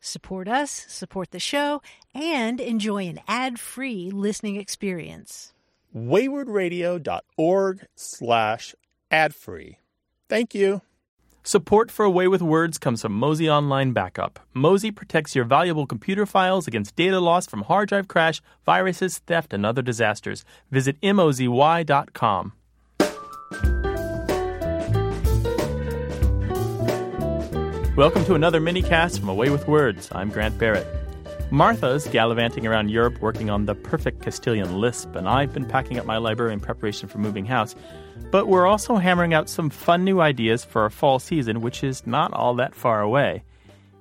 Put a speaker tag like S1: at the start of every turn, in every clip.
S1: Support us, support the show, and enjoy an ad-free listening experience.
S2: waywordradio.org slash ad-free. Thank you.
S3: Support for A Way with Words comes from Mozy Online Backup. Mozy protects your valuable computer files against data loss from hard drive crash, viruses, theft, and other disasters. Visit mozy.com. Welcome to another mini cast from A Way with Words. I'm Grant Barrett. Martha's gallivanting around Europe working on the perfect Castilian lisp, and I've been packing up my library in preparation for moving house. But we're also hammering out some fun new ideas for our fall season, which is not all that far away.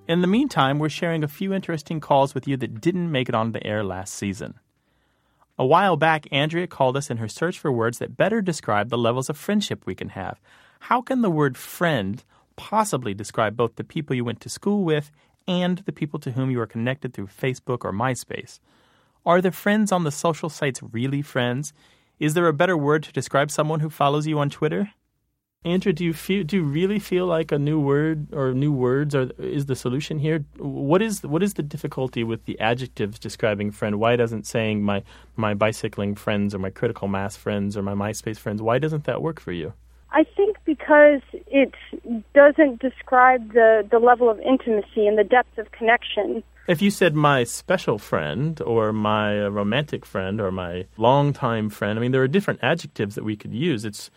S3: In the meantime, we're sharing a few interesting calls with you that didn't make it on the air last season. A while back, Andrea called us in her search for words that better describe the levels of friendship we can have. How can the word friend possibly describe both the people you went to school with and the people to whom you are connected through Facebook or MySpace? Are the friends on the social sites really friends? Is there a better word to describe someone who follows you on Twitter? Andrea, do you feel do you really feel like a new word or new words are is the solution here? What is what is the difficulty with the adjectives describing friend? Why doesn't saying my my bicycling friends or my critical mass friends or my MySpace friends? Why doesn't that work for you?
S4: I think because it doesn't describe the, the level of intimacy and the depth of connection.
S3: If you said my special friend or my uh, romantic friend or my longtime friend, I mean, there are different adjectives that we could use. It's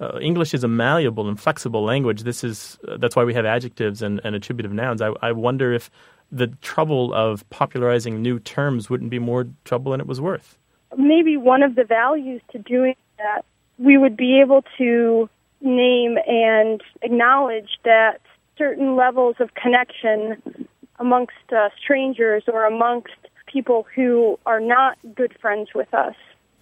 S3: uh, English is a malleable and flexible language. This is uh, that's why we have adjectives and, and attributive nouns. I, I wonder if the trouble of popularizing new terms wouldn't be more trouble than it was worth.
S4: Maybe one of the values to doing that, we would be able to name and acknowledge that certain levels of connection amongst uh, strangers or amongst people who are not good friends with us.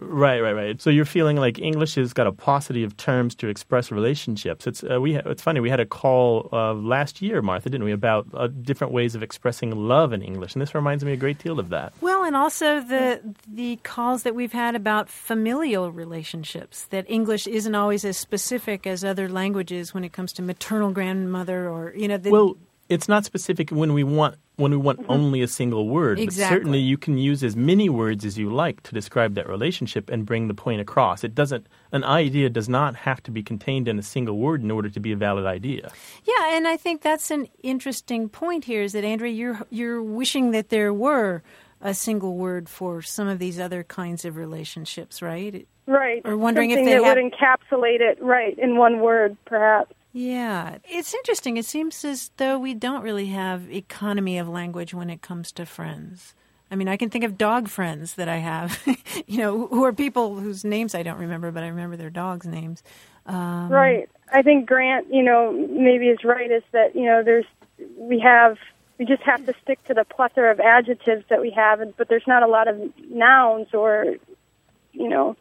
S3: Right, right, right. So you're feeling like English has got a paucity of terms to express relationships. It's uh, we. Ha- it's funny. We had a call uh, last year, Martha, didn't we, about uh, different ways of expressing love in English, and this reminds me a great deal of that.
S1: Well, and also the the calls that we've had about familial relationships. That English isn't always as specific as other languages when it comes to maternal grandmother or you know. The,
S3: well, it's not specific when we want when we want mm-hmm. only a single word.
S1: Exactly.
S3: But certainly you can use as many words as you like to describe that relationship and bring the point across. It doesn't an idea does not have to be contained in a single word in order to be a valid idea.
S1: Yeah, and I think that's an interesting point here is that Andrea you're you're wishing that there were a single word for some of these other kinds of relationships, right?
S4: Right.
S1: Or wondering
S4: Something
S1: if they
S4: that
S1: have
S4: would encapsulate it right in one word, perhaps.
S1: Yeah, it's interesting. It seems as though we don't really have economy of language when it comes to friends. I mean, I can think of dog friends that I have, you know, who are people whose names I don't remember, but I remember their dogs' names. Um,
S4: Right. I think Grant, you know, maybe is right. Is that you know, there's we have we just have to stick to the plethora of adjectives that we have, but there's not a lot of nouns or, you know,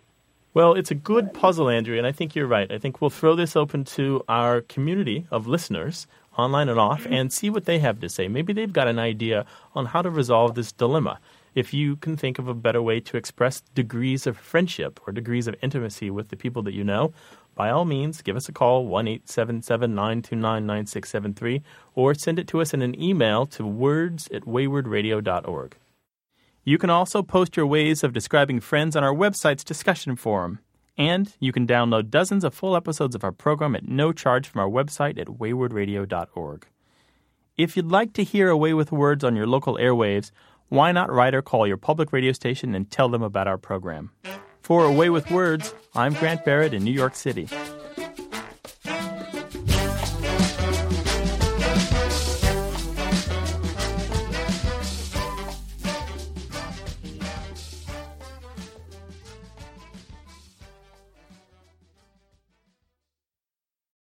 S3: Well, it's a good puzzle, Andrea, and I think you're right. I think we'll throw this open to our community of listeners, online and off, and see what they have to say. Maybe they've got an idea on how to resolve this dilemma. If you can think of a better way to express degrees of friendship or degrees of intimacy with the people that you know, by all means, give us a call, 1 877 929 9673, or send it to us in an email to words at waywordradio.org. You can also post your ways of describing friends on our website's discussion forum. And you can download dozens of full episodes of our program at no charge from our website at waywordradio.org. If you'd like to hear A Way with Words on your local airwaves, why not write or call your public radio station and tell them about our program? For A Way with Words, I'm Grant Barrett in New York City.